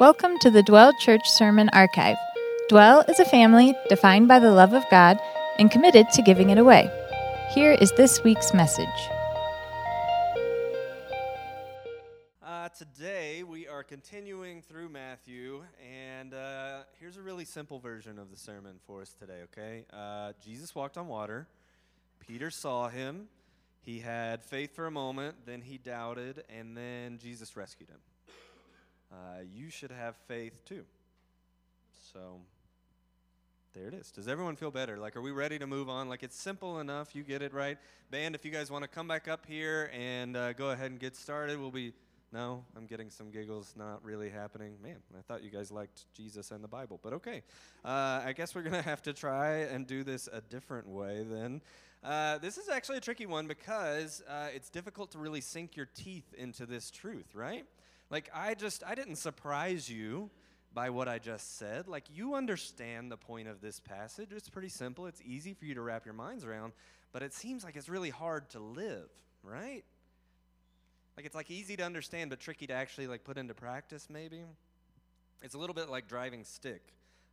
Welcome to the Dwell Church Sermon Archive. Dwell is a family defined by the love of God and committed to giving it away. Here is this week's message. Uh, today we are continuing through Matthew, and uh, here's a really simple version of the sermon for us today, okay? Uh, Jesus walked on water, Peter saw him, he had faith for a moment, then he doubted, and then Jesus rescued him. Uh, you should have faith too. So there it is. Does everyone feel better? Like, are we ready to move on? Like, it's simple enough. You get it right. Band, if you guys want to come back up here and uh, go ahead and get started, we'll be. No, I'm getting some giggles. Not really happening. Man, I thought you guys liked Jesus and the Bible, but okay. Uh, I guess we're going to have to try and do this a different way then. Uh, this is actually a tricky one because uh, it's difficult to really sink your teeth into this truth, right? Like, I just, I didn't surprise you by what I just said. Like, you understand the point of this passage. It's pretty simple, it's easy for you to wrap your minds around, but it seems like it's really hard to live, right? Like, it's like easy to understand, but tricky to actually like put into practice, maybe. It's a little bit like driving stick.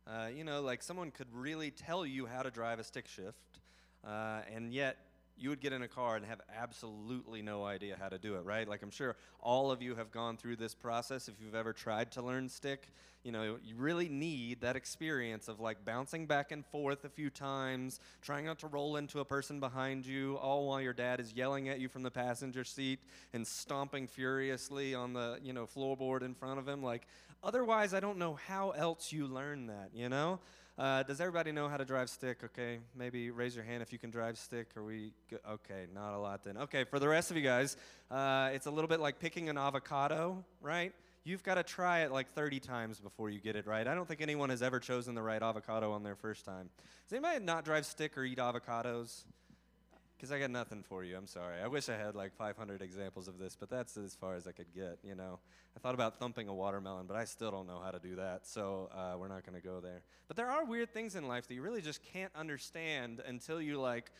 Uh, you know, like someone could really tell you how to drive a stick shift, uh, and yet you would get in a car and have absolutely no idea how to do it, right? Like I'm sure all of you have gone through this process if you've ever tried to learn stick. You know, you really need that experience of like bouncing back and forth a few times, trying not to roll into a person behind you, all while your dad is yelling at you from the passenger seat and stomping furiously on the, you know, floorboard in front of him. Like otherwise I don't know how else you learn that, you know? Uh, does everybody know how to drive stick? Okay, maybe raise your hand if you can drive stick. Are we okay? Not a lot then. Okay, for the rest of you guys, uh, it's a little bit like picking an avocado, right? You've got to try it like 30 times before you get it right. I don't think anyone has ever chosen the right avocado on their first time. Does anybody not drive stick or eat avocados? Because I got nothing for you. I'm sorry. I wish I had like 500 examples of this, but that's as far as I could get. You know, I thought about thumping a watermelon, but I still don't know how to do that. So uh, we're not going to go there. But there are weird things in life that you really just can't understand until you like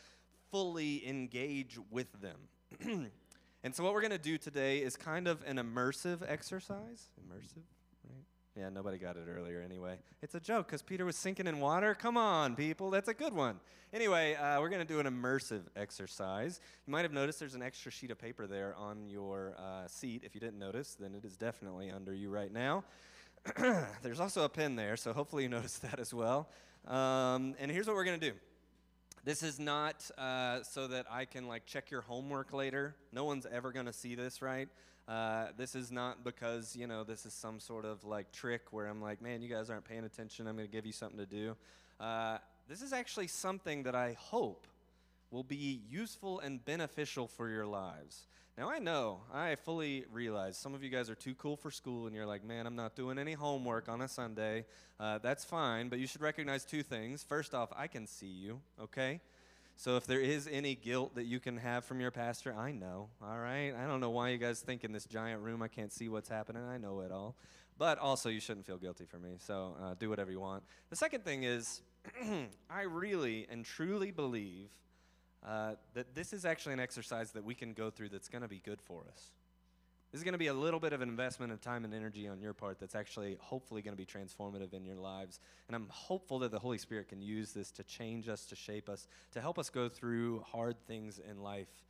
fully engage with them. and so what we're going to do today is kind of an immersive exercise. Immersive. Yeah, nobody got it earlier anyway. It's a joke because Peter was sinking in water. Come on, people, that's a good one. Anyway, uh, we're going to do an immersive exercise. You might have noticed there's an extra sheet of paper there on your uh, seat. If you didn't notice, then it is definitely under you right now. there's also a pen there, so hopefully you noticed that as well. Um, and here's what we're going to do. This is not uh, so that I can like check your homework later. No one's ever going to see this, right? Uh, this is not because you know this is some sort of like trick where I'm like, man, you guys aren't paying attention. I'm going to give you something to do. Uh, this is actually something that I hope will be useful and beneficial for your lives. Now, I know, I fully realize some of you guys are too cool for school and you're like, man, I'm not doing any homework on a Sunday. Uh, that's fine, but you should recognize two things. First off, I can see you, okay? So if there is any guilt that you can have from your pastor, I know, all right? I don't know why you guys think in this giant room I can't see what's happening. I know it all. But also, you shouldn't feel guilty for me, so uh, do whatever you want. The second thing is, I really and truly believe uh, that this is actually an exercise that we can go through that's going to be good for us. This is going to be a little bit of an investment of time and energy on your part that's actually hopefully going to be transformative in your lives. And I'm hopeful that the Holy Spirit can use this to change us, to shape us, to help us go through hard things in life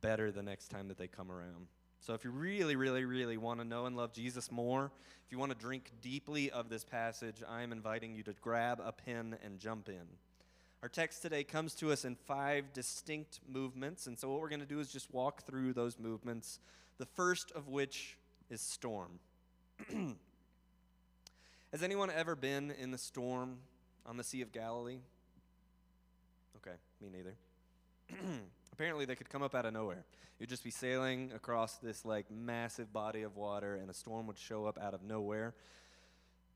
better the next time that they come around. So, if you really, really, really want to know and love Jesus more, if you want to drink deeply of this passage, I am inviting you to grab a pen and jump in. Our text today comes to us in five distinct movements, and so what we're going to do is just walk through those movements, the first of which is storm. Has anyone ever been in the storm on the Sea of Galilee? Okay, me neither. Apparently, they could come up out of nowhere. You'd just be sailing across this like massive body of water, and a storm would show up out of nowhere.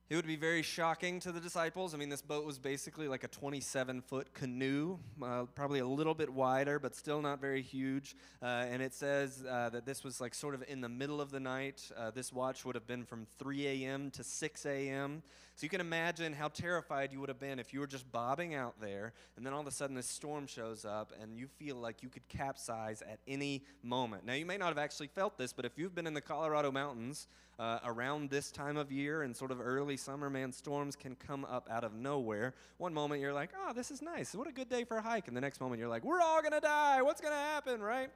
It would be very shocking to the disciples. I mean, this boat was basically like a 27 foot canoe, uh, probably a little bit wider, but still not very huge. Uh, and it says uh, that this was like sort of in the middle of the night. Uh, this watch would have been from 3 a.m. to 6 a.m. So you can imagine how terrified you would have been if you were just bobbing out there, and then all of a sudden this storm shows up, and you feel like you could capsize at any moment. Now, you may not have actually felt this, but if you've been in the Colorado mountains, uh, around this time of year and sort of early summer, man, storms can come up out of nowhere. One moment you're like, oh, this is nice. What a good day for a hike. And the next moment you're like, we're all going to die. What's going to happen, right?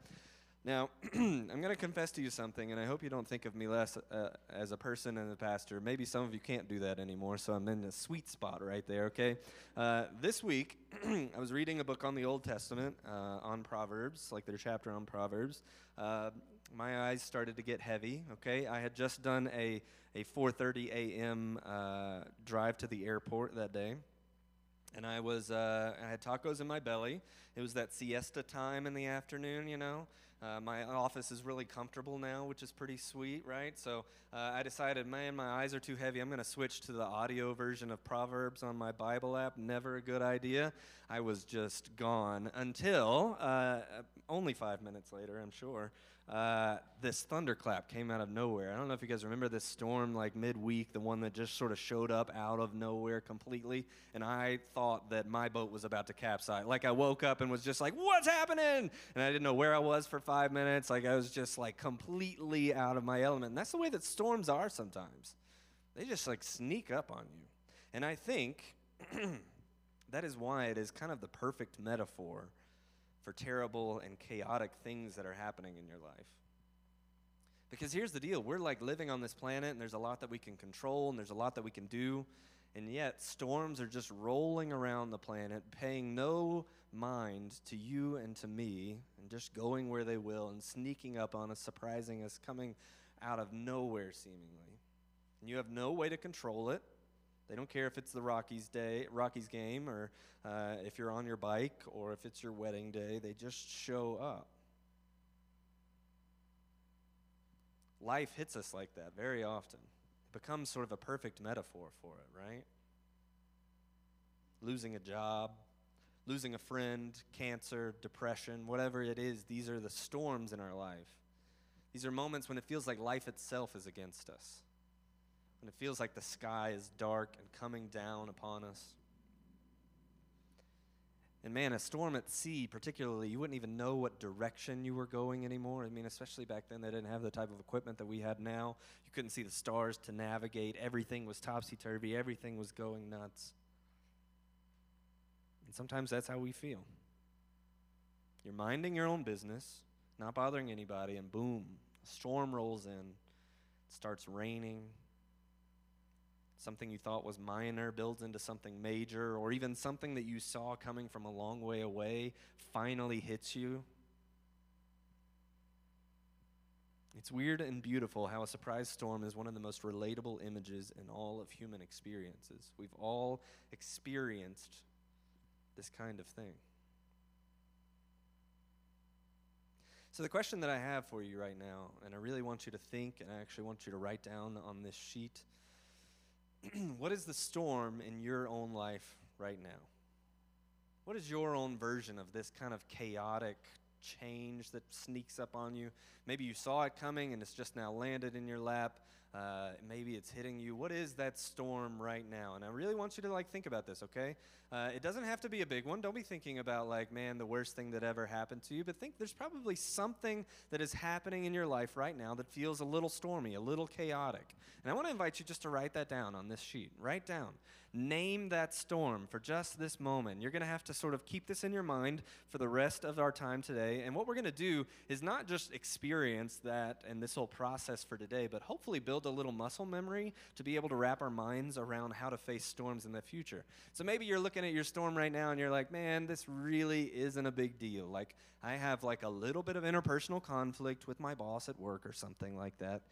Now, I'm going to confess to you something, and I hope you don't think of me less uh, as a person and a pastor. Maybe some of you can't do that anymore, so I'm in a sweet spot right there, okay? Uh, this week, I was reading a book on the Old Testament, uh, on Proverbs, like their chapter on Proverbs. Uh, my eyes started to get heavy, okay? I had just done a, a 4.30 a.m. Uh, drive to the airport that day and I was uh, I had tacos in my belly. It was that siesta time in the afternoon, you know. Uh, my office is really comfortable now, which is pretty sweet, right? So uh, I decided, man, my eyes are too heavy. I'm going to switch to the audio version of Proverbs on my Bible app. Never a good idea. I was just gone until uh, only five minutes later, I'm sure uh, this thunderclap came out of nowhere. I don't know if you guys remember this storm like midweek, the one that just sort of showed up out of nowhere completely. And I thought that my boat was about to capsize. Like I woke up and was just like, what's happening? And I didn't know where I was for five minutes. Like I was just like completely out of my element. And that's the way that storms are sometimes. They just like sneak up on you. And I think that is why it is kind of the perfect metaphor for terrible and chaotic things that are happening in your life. Because here's the deal we're like living on this planet, and there's a lot that we can control, and there's a lot that we can do, and yet storms are just rolling around the planet, paying no mind to you and to me, and just going where they will, and sneaking up on us, surprising us, coming out of nowhere seemingly. And you have no way to control it. They don't care if it's the Rockies day, Rockies game, or uh, if you're on your bike, or if it's your wedding day. They just show up. Life hits us like that very often. It becomes sort of a perfect metaphor for it, right? Losing a job, losing a friend, cancer, depression, whatever it is, these are the storms in our life. These are moments when it feels like life itself is against us when it feels like the sky is dark and coming down upon us. And man, a storm at sea, particularly, you wouldn't even know what direction you were going anymore. I mean, especially back then, they didn't have the type of equipment that we had now. You couldn't see the stars to navigate. Everything was topsy turvy, everything was going nuts. And sometimes that's how we feel. You're minding your own business, not bothering anybody, and boom, a storm rolls in. It starts raining, something you thought was minor builds into something major, or even something that you saw coming from a long way away finally hits you. It's weird and beautiful how a surprise storm is one of the most relatable images in all of human experiences. We've all experienced this kind of thing. So, the question that I have for you right now, and I really want you to think, and I actually want you to write down on this sheet what is the storm in your own life right now? What is your own version of this kind of chaotic change that sneaks up on you? Maybe you saw it coming and it's just now landed in your lap. Uh, maybe it's hitting you. What is that storm right now? And I really want you to like think about this, okay? Uh, it doesn't have to be a big one. Don't be thinking about like, man, the worst thing that ever happened to you. But think there's probably something that is happening in your life right now that feels a little stormy, a little chaotic. And I want to invite you just to write that down on this sheet. Write down name that storm for just this moment. You're going to have to sort of keep this in your mind for the rest of our time today. And what we're going to do is not just experience that and this whole process for today, but hopefully build a little muscle memory to be able to wrap our minds around how to face storms in the future. So maybe you're looking at your storm right now and you're like, man, this really isn't a big deal. Like, I have like a little bit of interpersonal conflict with my boss at work or something like that.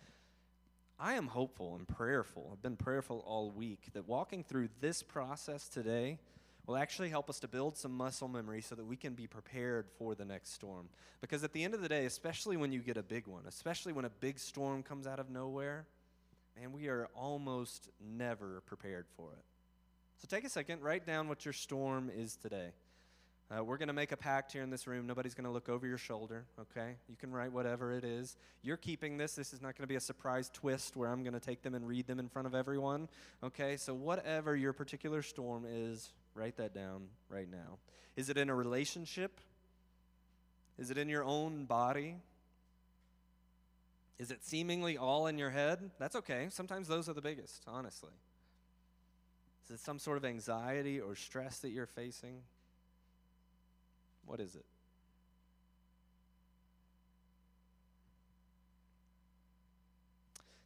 I am hopeful and prayerful. I've been prayerful all week that walking through this process today will actually help us to build some muscle memory so that we can be prepared for the next storm. Because at the end of the day, especially when you get a big one, especially when a big storm comes out of nowhere, man, we are almost never prepared for it. So take a second, write down what your storm is today. Uh, we're going to make a pact here in this room. Nobody's going to look over your shoulder, okay? You can write whatever it is. You're keeping this. This is not going to be a surprise twist where I'm going to take them and read them in front of everyone, okay? So, whatever your particular storm is, write that down right now. Is it in a relationship? Is it in your own body? Is it seemingly all in your head? That's okay. Sometimes those are the biggest, honestly. Is it some sort of anxiety or stress that you're facing? What is it?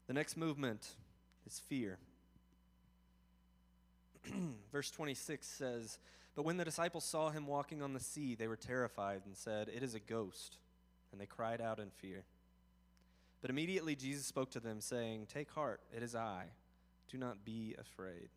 The next movement is fear. Verse 26 says, But when the disciples saw him walking on the sea, they were terrified and said, It is a ghost. And they cried out in fear. But immediately Jesus spoke to them, saying, Take heart, it is I. Do not be afraid.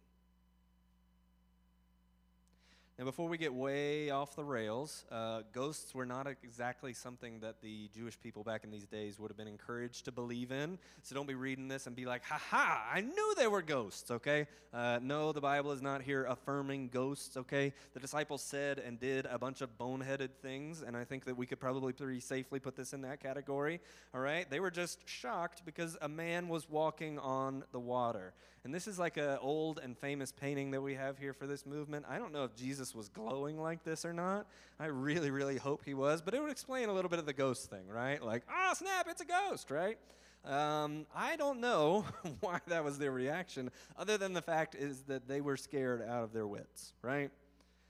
Now, before we get way off the rails, uh, ghosts were not exactly something that the Jewish people back in these days would have been encouraged to believe in. So don't be reading this and be like, ha ha, I knew they were ghosts, okay? Uh, no, the Bible is not here affirming ghosts, okay? The disciples said and did a bunch of boneheaded things, and I think that we could probably pretty safely put this in that category, all right? They were just shocked because a man was walking on the water. And this is like an old and famous painting that we have here for this movement. I don't know if Jesus was glowing like this or not. I really, really hope he was, but it would explain a little bit of the ghost thing, right? Like, oh, snap, it's a ghost, right? Um, I don't know why that was their reaction, other than the fact is that they were scared out of their wits, right?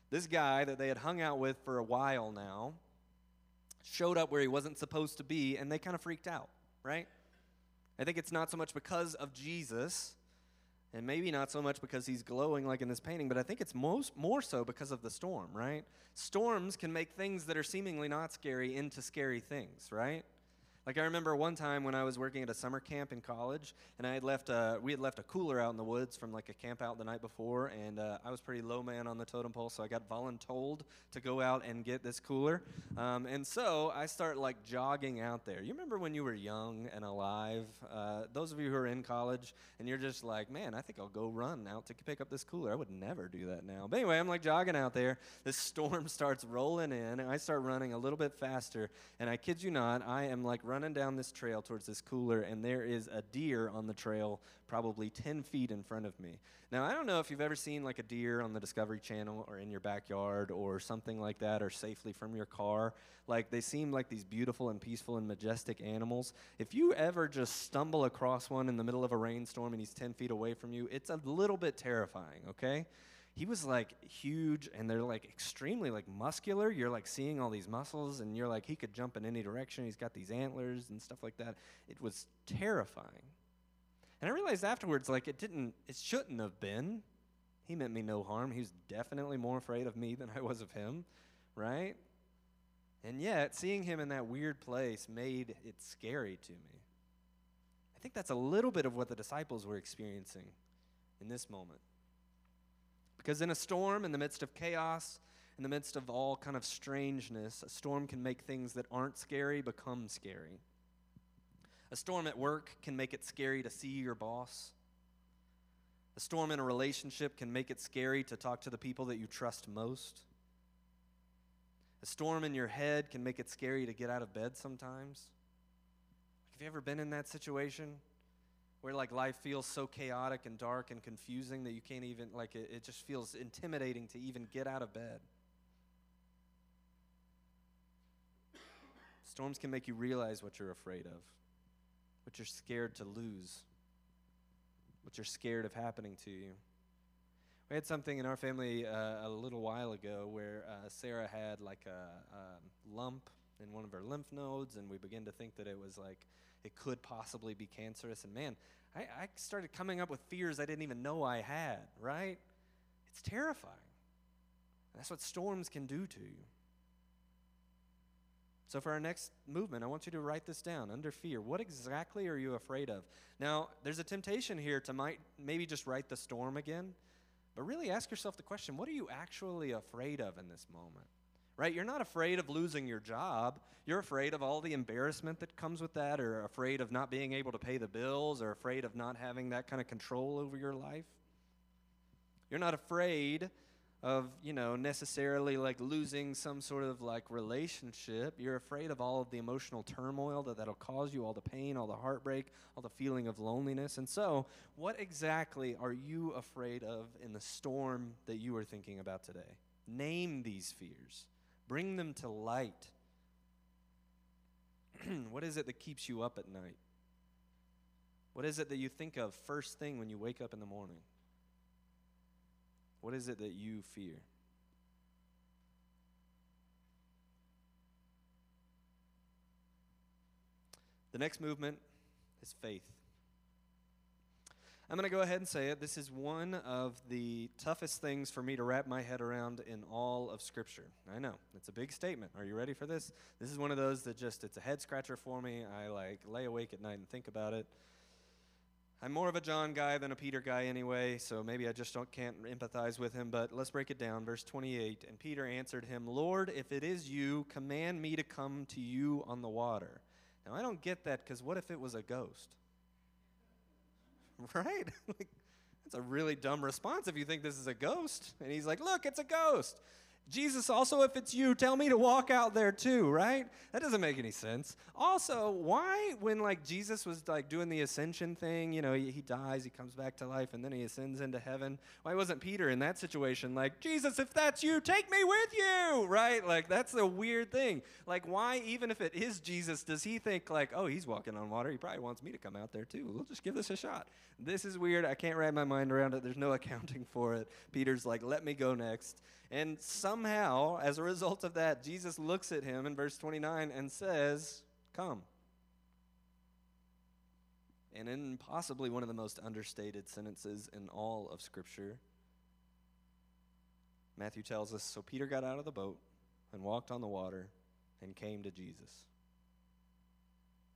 This guy that they had hung out with for a while now showed up where he wasn't supposed to be, and they kind of freaked out, right? I think it's not so much because of Jesus and maybe not so much because he's glowing like in this painting, but I think it's most more so because of the storm, right? Storms can make things that are seemingly not scary into scary things, right? Like I remember one time when I was working at a summer camp in college, and I had left a, we had left a cooler out in the woods from like a camp out the night before, and uh, I was pretty low man on the totem pole, so I got voluntold to go out and get this cooler, um, and so I start like jogging out there. You remember when you were young and alive? Uh, those of you who are in college, and you're just like, man, I think I'll go run out to pick up this cooler. I would never do that now. But anyway, I'm like jogging out there. This storm starts rolling in, and I start running a little bit faster, and I kid you not, I am like running running down this trail towards this cooler, and there is a deer on the trail, probably 10 feet in front of me. Now, I don't know if you've ever seen like a deer on the Discovery Channel or in your backyard or something like that, or safely from your car. Like, they seem like these beautiful and peaceful and majestic animals. If you ever just stumble across one in the middle of a rainstorm and he's 10 feet away from you, it's a little bit terrifying, okay? He was like huge and they're like extremely like muscular. You're like seeing all these muscles and you're like he could jump in any direction. He's got these antlers and stuff like that. It was terrifying. And i realized afterwards like it didn't it shouldn't have been. He meant me no harm. He was definitely more afraid of me than i was of him right? And yet seeing him in that weird place made it scary to me. I think that's a little bit of what the disciples were experiencing in this moment because in a storm, in the midst of chaos, in the midst of all kind of strangeness, a storm can make things that aren't scary become scary. A storm at work can make it scary to see your boss. A storm in a relationship can make it scary to talk to the people that you trust most. A storm in your head can make it scary to get out of bed sometimes. Have you ever been in that situation? Where like life feels so chaotic and dark and confusing that you can't even like it, it just feels intimidating to even get out of bed. Storms can make you realize what you're afraid of what you're scared to lose what you're scared of happening to you. We had something in our family uh, a little while ago where uh, sarah had like a, a lump in one of her lymph nodes and we began to think that it was like it could possibly be cancerous. And man, I, I started coming up with fears I didn't even know I had, right? It's terrifying. That's what storms can do to you. So, for our next movement, I want you to write this down under fear. What exactly are you afraid of? Now, there's a temptation here to might, maybe just write the storm again, but really ask yourself the question what are you actually afraid of in this moment? Right? You're not afraid of losing your job. You're afraid of all the embarrassment that comes with that, or afraid of not being able to pay the bills, or afraid of not having that kind of control over your life. You're not afraid of, you know, necessarily like losing some sort of like relationship. You're afraid of all of the emotional turmoil that that'll cause you, all the pain, all the heartbreak, all the feeling of loneliness. And so, what exactly are you afraid of in the storm that you are thinking about today? Name these fears. Bring them to light. what is it that keeps you up at night? What is it that you think of first thing when you wake up in the morning? What is it that you fear? The next movement is faith. I'm going to go ahead and say it. This is one of the toughest things for me to wrap my head around in all of Scripture. I know, it's a big statement. Are you ready for this? This is one of those that just, it's a head scratcher for me. I like lay awake at night and think about it. I'm more of a John guy than a Peter guy anyway, so maybe I just don't, can't empathize with him. But let's break it down. Verse 28 And Peter answered him, Lord, if it is you, command me to come to you on the water. Now, I don't get that because what if it was a ghost? Right? like, that's a really dumb response if you think this is a ghost. And he's like, Look, it's a ghost. Jesus, also, if it's you, tell me to walk out there too, right? That doesn't make any sense. Also, why, when like Jesus was like doing the ascension thing, you know, he, he, dies, he comes back to life, and then he ascends into heaven, why wasn't Peter in that situation like, Jesus, if that's you, take me with you, right? Like, that's a weird thing. Like, why, even if it is Jesus, does he think like, oh, he's walking on water, he probably wants me to come out there too? We'll just give this a shot. This is weird. I can't wrap my mind around it. There's no accounting for it. Peter's like, let me go next. And somehow, as a result of that, Jesus looks at him in verse 29 and says, Come. And in possibly one of the most understated sentences in all of Scripture, Matthew tells us So Peter got out of the boat and walked on the water and came to Jesus.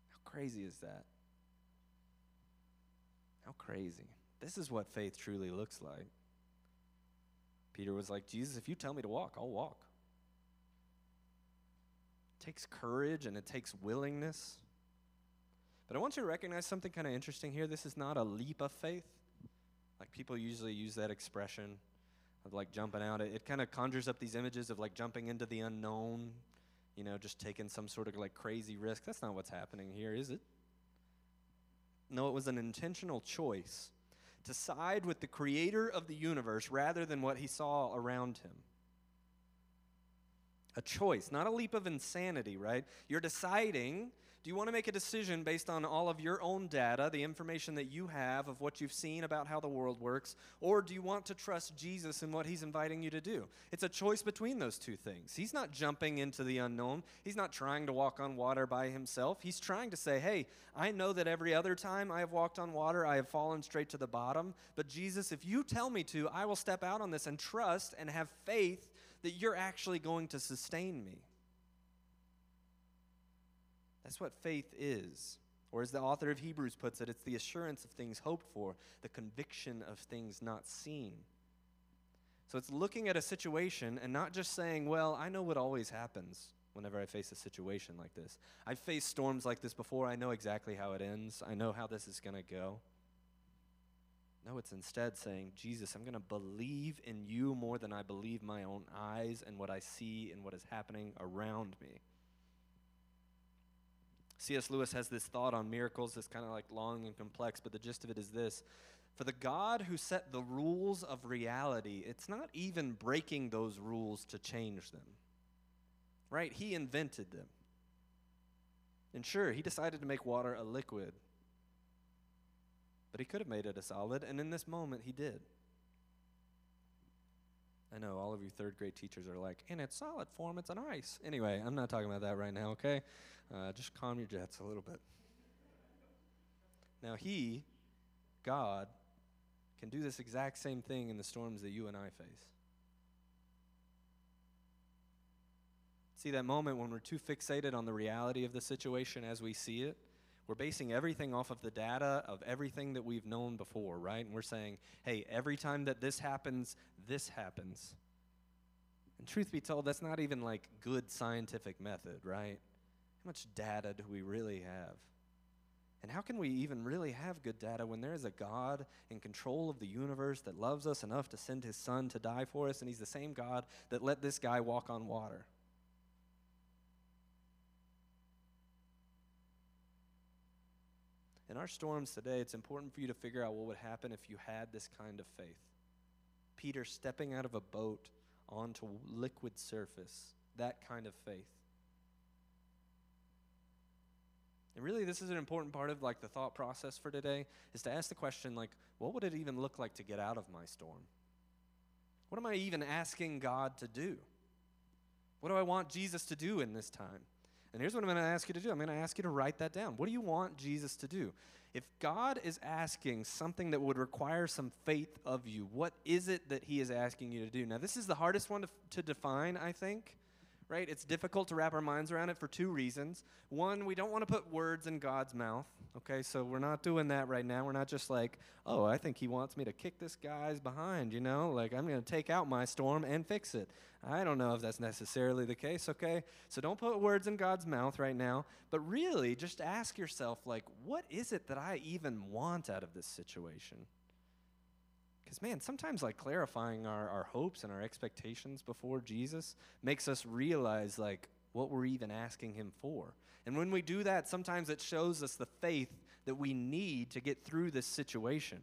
How crazy is that? How crazy. This is what faith truly looks like. Peter was like, Jesus, if you tell me to walk, I'll walk. It takes courage and it takes willingness. But I want you to recognize something kind of interesting here. This is not a leap of faith. Like people usually use that expression of like jumping out. It, it kind of conjures up these images of like jumping into the unknown, you know, just taking some sort of like crazy risk. That's not what's happening here, is it? No, it was an intentional choice to side with the creator of the universe rather than what he saw around him. A choice, not a leap of insanity, right? You're deciding do you want to make a decision based on all of your own data, the information that you have of what you've seen about how the world works, or do you want to trust Jesus in what he's inviting you to do? It's a choice between those two things. He's not jumping into the unknown, he's not trying to walk on water by himself. He's trying to say, hey, I know that every other time I have walked on water, I have fallen straight to the bottom, but Jesus, if you tell me to, I will step out on this and trust and have faith that you're actually going to sustain me. That's what faith is. Or as the author of Hebrews puts it, it's the assurance of things hoped for, the conviction of things not seen. So it's looking at a situation and not just saying, well, I know what always happens whenever I face a situation like this. I've faced storms like this before. I know exactly how it ends, I know how this is going to go. No, it's instead saying, Jesus, I'm going to believe in you more than I believe my own eyes and what I see and what is happening around me. C.S. Lewis has this thought on miracles that's kind of like long and complex, but the gist of it is this For the God who set the rules of reality, it's not even breaking those rules to change them, right? He invented them. And sure, he decided to make water a liquid, but he could have made it a solid, and in this moment, he did. I know all of you third grade teachers are like, in its solid form, it's an ice. Anyway, I'm not talking about that right now, okay? Uh, just calm your jets a little bit. Now, He, God, can do this exact same thing in the storms that you and I face. See, that moment when we're too fixated on the reality of the situation as we see it, we're basing everything off of the data of everything that we've known before, right? And we're saying, hey, every time that this happens, this happens. And truth be told, that's not even like good scientific method, right? How much data do we really have? And how can we even really have good data when there is a God in control of the universe that loves us enough to send his son to die for us, and he's the same God that let this guy walk on water? In our storms today, it's important for you to figure out what would happen if you had this kind of faith. Peter stepping out of a boat onto liquid surface, that kind of faith. And really, this is an important part of like the thought process for today is to ask the question like, what would it even look like to get out of my storm? What am I even asking God to do? What do I want Jesus to do in this time? And here's what I'm going to ask you to do I'm going to ask you to write that down. What do you want Jesus to do? If God is asking something that would require some faith of you, what is it that He is asking you to do? Now, this is the hardest one to, to define, I think right? It's difficult to wrap our minds around it for two reasons. One, we don't want to put words in God's mouth, okay? So we're not doing that right now. We're not just like, oh, I think he wants me to kick this guy's behind, you know? Like, I'm going to take out my storm and fix it. I don't know if that's necessarily the case, okay? So don't put words in God's mouth right now, but really just ask yourself, like, what is it that I even want out of this situation? Because, man, sometimes like clarifying our, our hopes and our expectations before Jesus makes us realize like what we're even asking Him for. And when we do that, sometimes it shows us the faith that we need to get through this situation.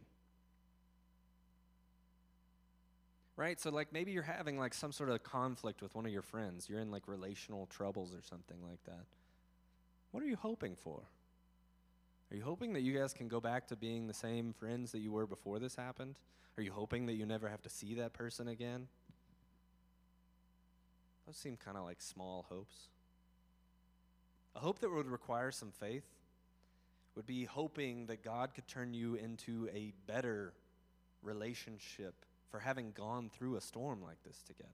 Right? So, like, maybe you're having like some sort of conflict with one of your friends. You're in like relational troubles or something like that. What are you hoping for? Are you hoping that you guys can go back to being the same friends that you were before this happened? Are you hoping that you never have to see that person again? Those seem kind of like small hopes. A hope that would require some faith would be hoping that God could turn you into a better relationship for having gone through a storm like this together.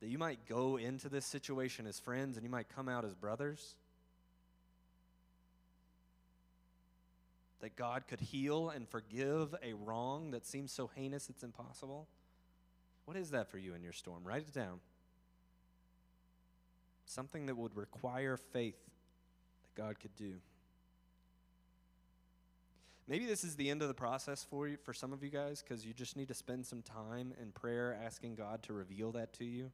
That you might go into this situation as friends and you might come out as brothers that God could heal and forgive a wrong that seems so heinous it's impossible? What is that for you in your storm? Write it down. Something that would require faith that God could do. Maybe this is the end of the process for you, for some of you guys, because you just need to spend some time in prayer asking God to reveal that to you.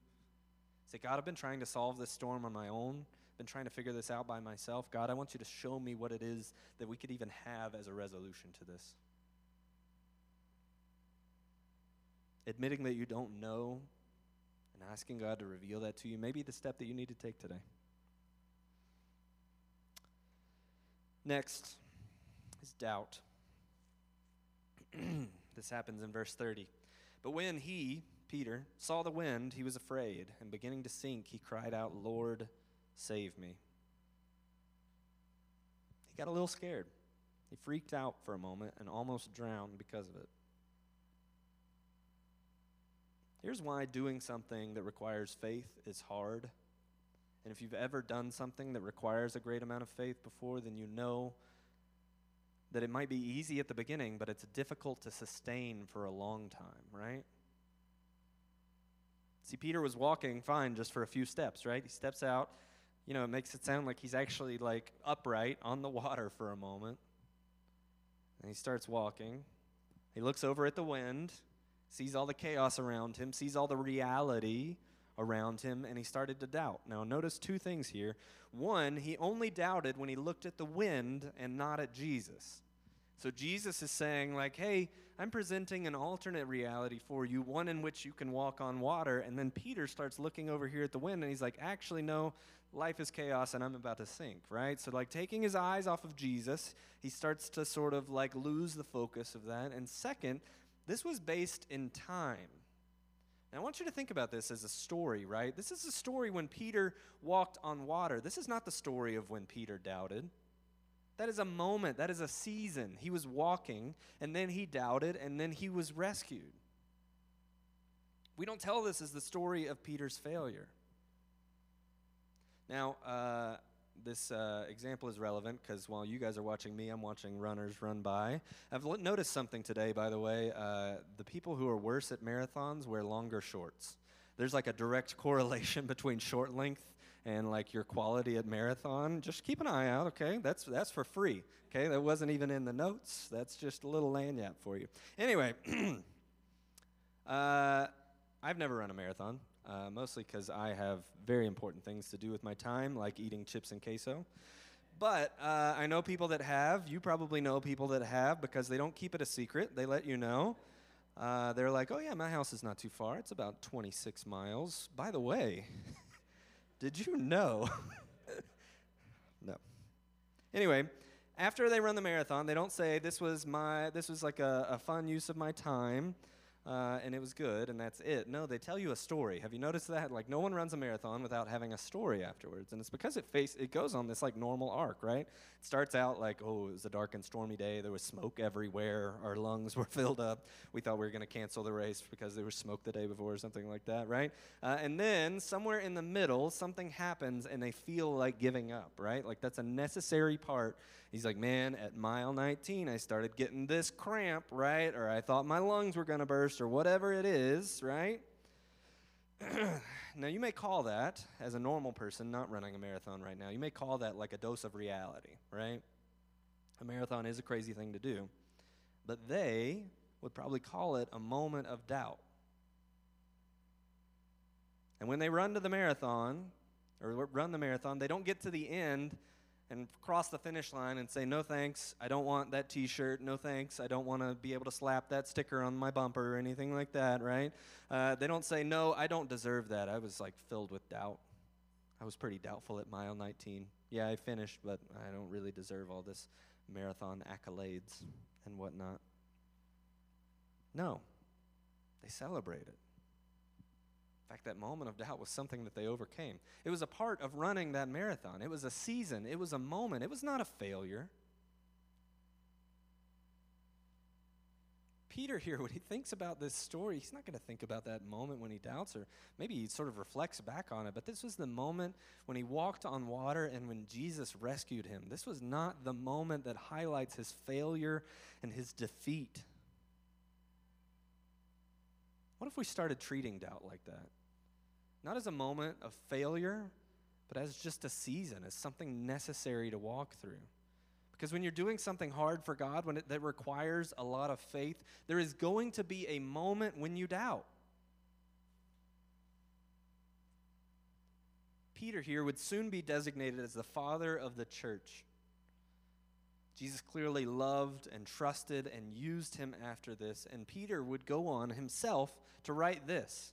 Say, God, I've been trying to solve this storm on my own been trying to figure this out by myself. God, I want you to show me what it is that we could even have as a resolution to this. Admitting that you don't know and asking God to reveal that to you may be the step that you need to take today. Next is doubt. this happens in verse 30. But when he, Peter, saw the wind, he was afraid, and beginning to sink, he cried out, Lord, Save me. He got a little scared. He freaked out for a moment and almost drowned because of it. Here's why doing something that requires faith is hard. And if you've ever done something that requires a great amount of faith before, then you know that it might be easy at the beginning, but it's difficult to sustain for a long time, right? See, Peter was walking fine just for a few steps, right? He steps out, you know, it makes it sound like he's actually like upright on the water for a moment. And he starts walking. He looks over at the wind, sees all the chaos around him, sees all the reality around him, and he started to doubt. Now, notice two things here. One, he only doubted when he looked at the wind and not at Jesus. So Jesus is saying, like, hey, I'm presenting an alternate reality for you, one in which you can walk on water. And then Peter starts looking over here at the wind, and he's like, actually, no, life is chaos and I'm about to sink, right? So, like, taking his eyes off of Jesus, he starts to sort of like lose the focus of that. And second, this was based in time. Now, I want you to think about this as a story, right? This is a story when Peter walked on water. This is not the story of when Peter doubted. That is a moment, that is a season. He was walking, and then he doubted, and then he was rescued. We don't tell this as the story of Peter's failure. Now, uh, this uh, example is relevant because while you guys are watching me, I'm watching runners run by. I've l- noticed something today, by the way. Uh, the people who are worse at marathons wear longer shorts. There's like a direct correlation between short length and like your quality at marathon. Just keep an eye out, okay? That's that's for free. Okay, that wasn't even in the notes. That's just a little lanyard for you. Anyway, uh, I've never run a marathon uh, mostly because I have very important things to do with my time, like eating chips and queso. But uh, I know people that have. You probably know people that have because they don't keep it a secret. They let you know. Uh, they're like, oh, yeah, my house is not too far. It's about 26 miles. By the way, did you know? No. Anyway, after they run the marathon, they don't say this was my this was like a, a fun use of my time uh, and it was good, and that's it. No, they tell you a story. Have you noticed that? Like, no one runs a marathon without having a story afterwards, and it's because it face it goes on this like normal arc, right? It starts out like, oh, it was a dark and stormy day. There was smoke everywhere. Our lungs were filled up. We thought we were going to cancel the race because there was smoke the day before or something like that, right? Uh, and then somewhere in the middle, something happens, and they feel like giving up, right? Like that's a necessary part. He's like, man, at mile 19, I started getting this cramp, right? Or I thought my lungs were going to burst or whatever it is, right? now, you may call that, as a normal person not running a marathon right now, you may call that like a dose of reality, right? A marathon is a crazy thing to do. But they would probably call it a moment of doubt. And when they run to the marathon, or run the marathon, they don't get to the end and cross the finish line and say, no thanks, I don't want that t shirt, no thanks, I don't want to be able to slap that sticker on my bumper or anything like that, right? Uh, they don't say, no, I don't deserve that. I was like filled with doubt. I was pretty doubtful at mile 19. Yeah, I finished, but I don't really deserve all this marathon accolades and whatnot. No, they celebrate it fact, that moment of doubt was something that they overcame. It was a part of running that marathon. It was a season, it was a moment, it was not a failure. Peter here, when he thinks about this story, he's not going to think about that moment when he doubts, or maybe he sort of reflects back on it. But this was the moment when he walked on water and when Jesus rescued him. This was not the moment that highlights his failure and his defeat. What if we started treating doubt like that? Not as a moment of failure, but as just a season, as something necessary to walk through. Because when you're doing something hard for God, when it, that requires a lot of faith, there is going to be a moment when you doubt. Peter here would soon be designated as the father of the church. Jesus clearly loved and trusted and used him after this, and Peter would go on himself to write this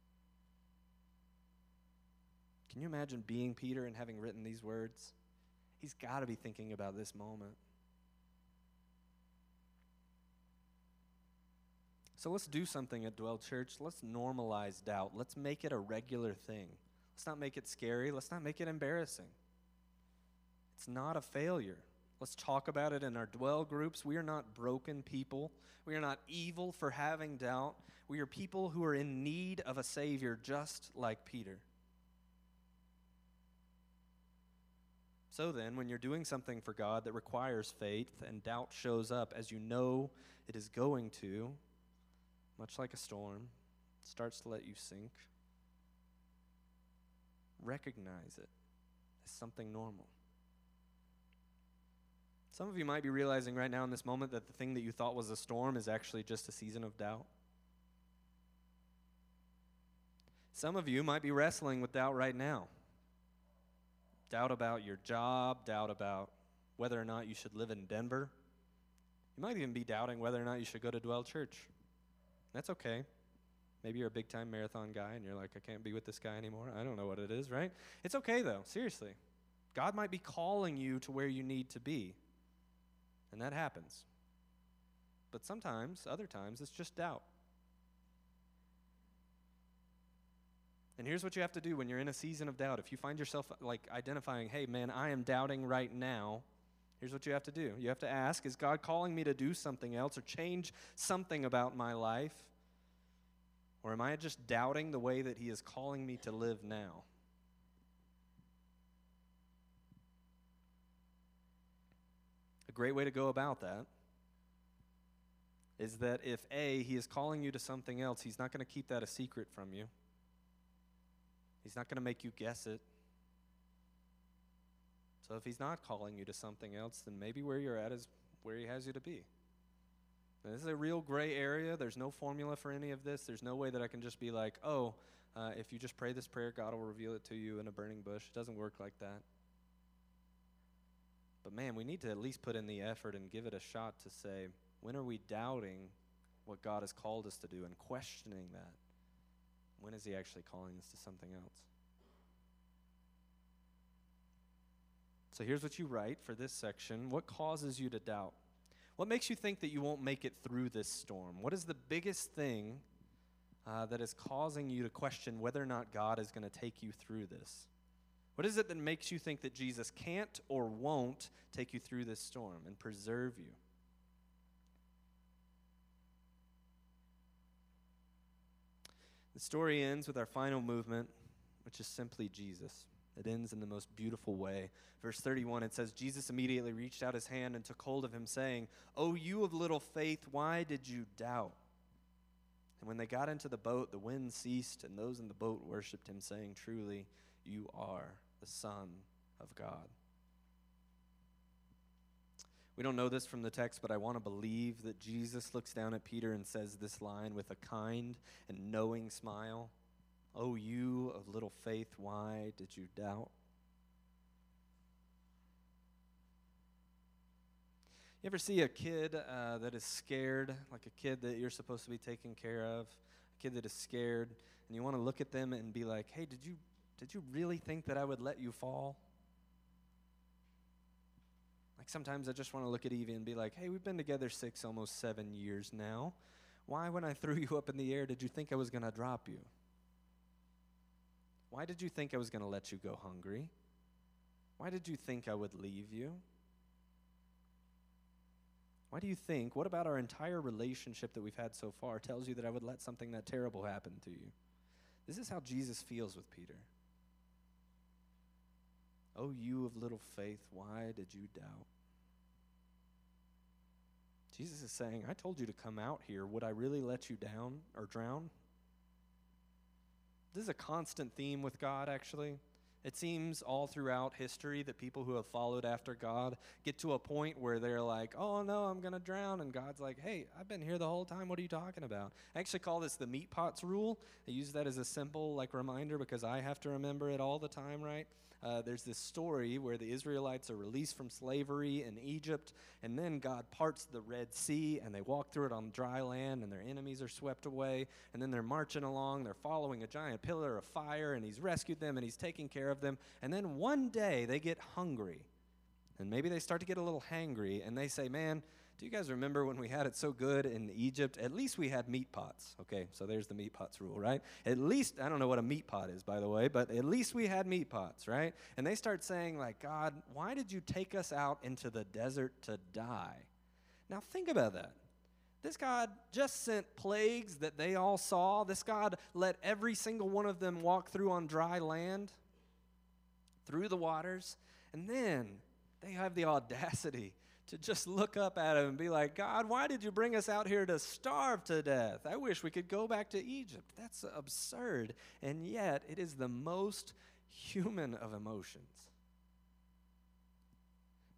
Can you imagine being Peter and having written these words? He's got to be thinking about this moment. So let's do something at Dwell Church. Let's normalize doubt. Let's make it a regular thing. Let's not make it scary. Let's not make it embarrassing. It's not a failure. Let's talk about it in our dwell groups. We are not broken people. We are not evil for having doubt. We are people who are in need of a Savior, just like Peter. So then, when you're doing something for God that requires faith and doubt shows up as you know it is going to, much like a storm, starts to let you sink, recognize it as something normal. Some of you might be realizing right now in this moment that the thing that you thought was a storm is actually just a season of doubt. Some of you might be wrestling with doubt right now doubt about your job, doubt about whether or not you should live in Denver. You might even be doubting whether or not you should go to Dwell Church. That's okay. Maybe you're a big time marathon guy and you're like, I can't be with this guy anymore. I don't know what it is, right? It's okay though, seriously. God might be calling you to where you need to be. And that happens. But sometimes, other times, it's just doubt. And here's what you have to do when you're in a season of doubt. If you find yourself like identifying, hey, man, I am doubting right now, here's what you have to do. You have to ask, is God calling me to do something else or change something about my life? Or am I just doubting the way that He is calling me to live now? A great way to go about that is that if A, He is calling you to something else, He's not going to keep that a secret from you. He's not going to make you guess it. So if he's not calling you to something else, then maybe where you're at is where he has you to be. Now, this is a real gray area. There's no formula for any of this. There's no way that I can just be like, oh, uh, if you just pray this prayer, God will reveal it to you in a burning bush. It doesn't work like that. But man, we need to at least put in the effort and give it a shot to say, when are we doubting what God has called us to do and questioning that? When is He actually calling us to something else? So here's what you write for this section What causes you to doubt? What makes you think that you won't make it through this storm? What is the biggest thing uh, that is causing you to question whether or not God is going to take you through this? What is it that makes you think that Jesus can't or won't take you through this storm and preserve you? The story ends with our final movement, which is simply Jesus. It ends in the most beautiful way. Verse 31, it says, Jesus immediately reached out his hand and took hold of him, saying, O you of little faith, why did you doubt? And when they got into the boat, the wind ceased, and those in the boat worshipped him, saying, Truly, you are the Son of God. We don't know this from the text, but I want to believe that Jesus looks down at Peter and says this line with a kind and knowing smile oh, you of little faith, why did you doubt? You ever see a kid uh, that is scared, like a kid that you're supposed to be taking care of, a kid that is scared, and you want to look at them and be like, hey, did you, did you really think that I would let you fall? Like sometimes I just want to look at Evie and be like, hey, we've been together six, almost seven years now. Why, when I threw you up in the air, did you think I was going to drop you? Why did you think I was going to let you go hungry? Why did you think I would leave you? Why do you think, what about our entire relationship that we've had so far tells you that I would let something that terrible happen to you? This is how Jesus feels with Peter. Oh, you of little faith, why did you doubt? Jesus is saying, I told you to come out here. Would I really let you down or drown? This is a constant theme with God, actually. It seems all throughout history that people who have followed after God get to a point where they're like, oh no, I'm going to drown. And God's like, hey, I've been here the whole time. What are you talking about? I actually call this the meat pots rule. I use that as a simple like reminder because I have to remember it all the time, right? Uh, there's this story where the Israelites are released from slavery in Egypt, and then God parts the Red Sea, and they walk through it on dry land, and their enemies are swept away. And then they're marching along, they're following a giant pillar of fire, and He's rescued them, and He's taking care of them. And then one day they get hungry, and maybe they start to get a little hangry, and they say, Man, do you guys remember when we had it so good in Egypt? At least we had meat pots. Okay, so there's the meat pots rule, right? At least, I don't know what a meat pot is, by the way, but at least we had meat pots, right? And they start saying, like, God, why did you take us out into the desert to die? Now, think about that. This God just sent plagues that they all saw. This God let every single one of them walk through on dry land, through the waters. And then they have the audacity to just look up at him and be like, God, why did you bring us out here to starve to death? I wish we could go back to Egypt. That's absurd. And yet, it is the most human of emotions.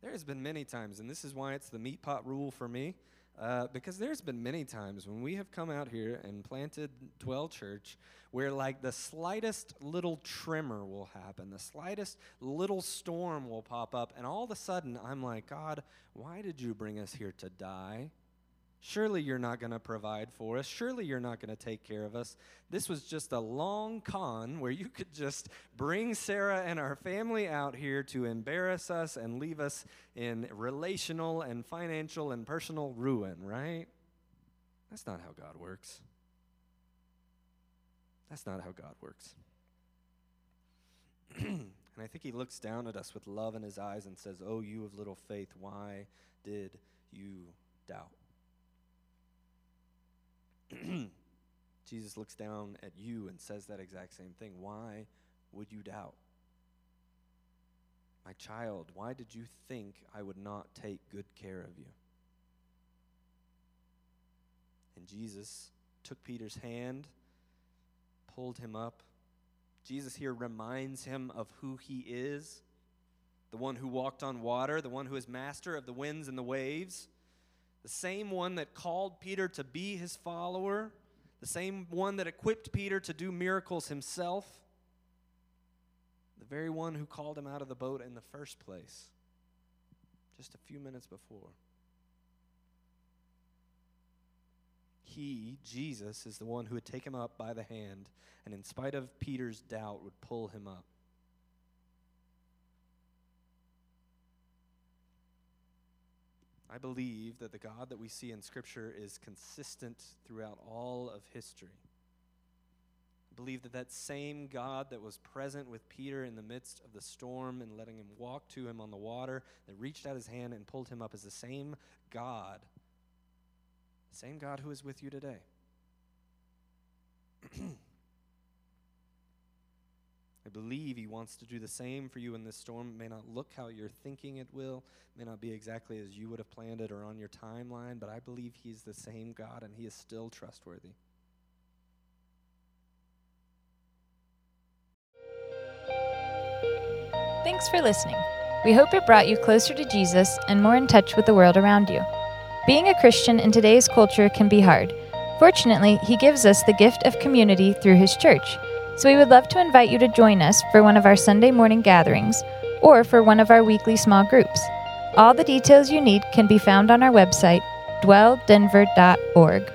There has been many times, and this is why it's the meat pot rule for me. Uh, because there's been many times when we have come out here and planted Dwell Church where, like, the slightest little tremor will happen, the slightest little storm will pop up, and all of a sudden I'm like, God, why did you bring us here to die? Surely you're not going to provide for us. Surely you're not going to take care of us. This was just a long con where you could just bring Sarah and our family out here to embarrass us and leave us in relational and financial and personal ruin, right? That's not how God works. That's not how God works. and I think he looks down at us with love in his eyes and says, Oh, you of little faith, why did you doubt? Jesus looks down at you and says that exact same thing. Why would you doubt? My child, why did you think I would not take good care of you? And Jesus took Peter's hand, pulled him up. Jesus here reminds him of who he is the one who walked on water, the one who is master of the winds and the waves the same one that called Peter to be his follower, the same one that equipped Peter to do miracles himself, the very one who called him out of the boat in the first place, just a few minutes before. He, Jesus, is the one who would take him up by the hand and, in spite of Peter's doubt, would pull him up. I believe that the God that we see in Scripture is consistent throughout all of history. I believe that that same God that was present with Peter in the midst of the storm and letting him walk to him on the water, that reached out his hand and pulled him up, is the same God. The same God who is with you today. I believe He wants to do the same for you in this storm. It may not look how you're thinking it will, it may not be exactly as you would have planned it or on your timeline, but I believe He's the same God and He is still trustworthy. Thanks for listening. We hope it brought you closer to Jesus and more in touch with the world around you. Being a Christian in today's culture can be hard. Fortunately, He gives us the gift of community through His church. So we would love to invite you to join us for one of our Sunday morning gatherings or for one of our weekly small groups. All the details you need can be found on our website, dwelldenver.org.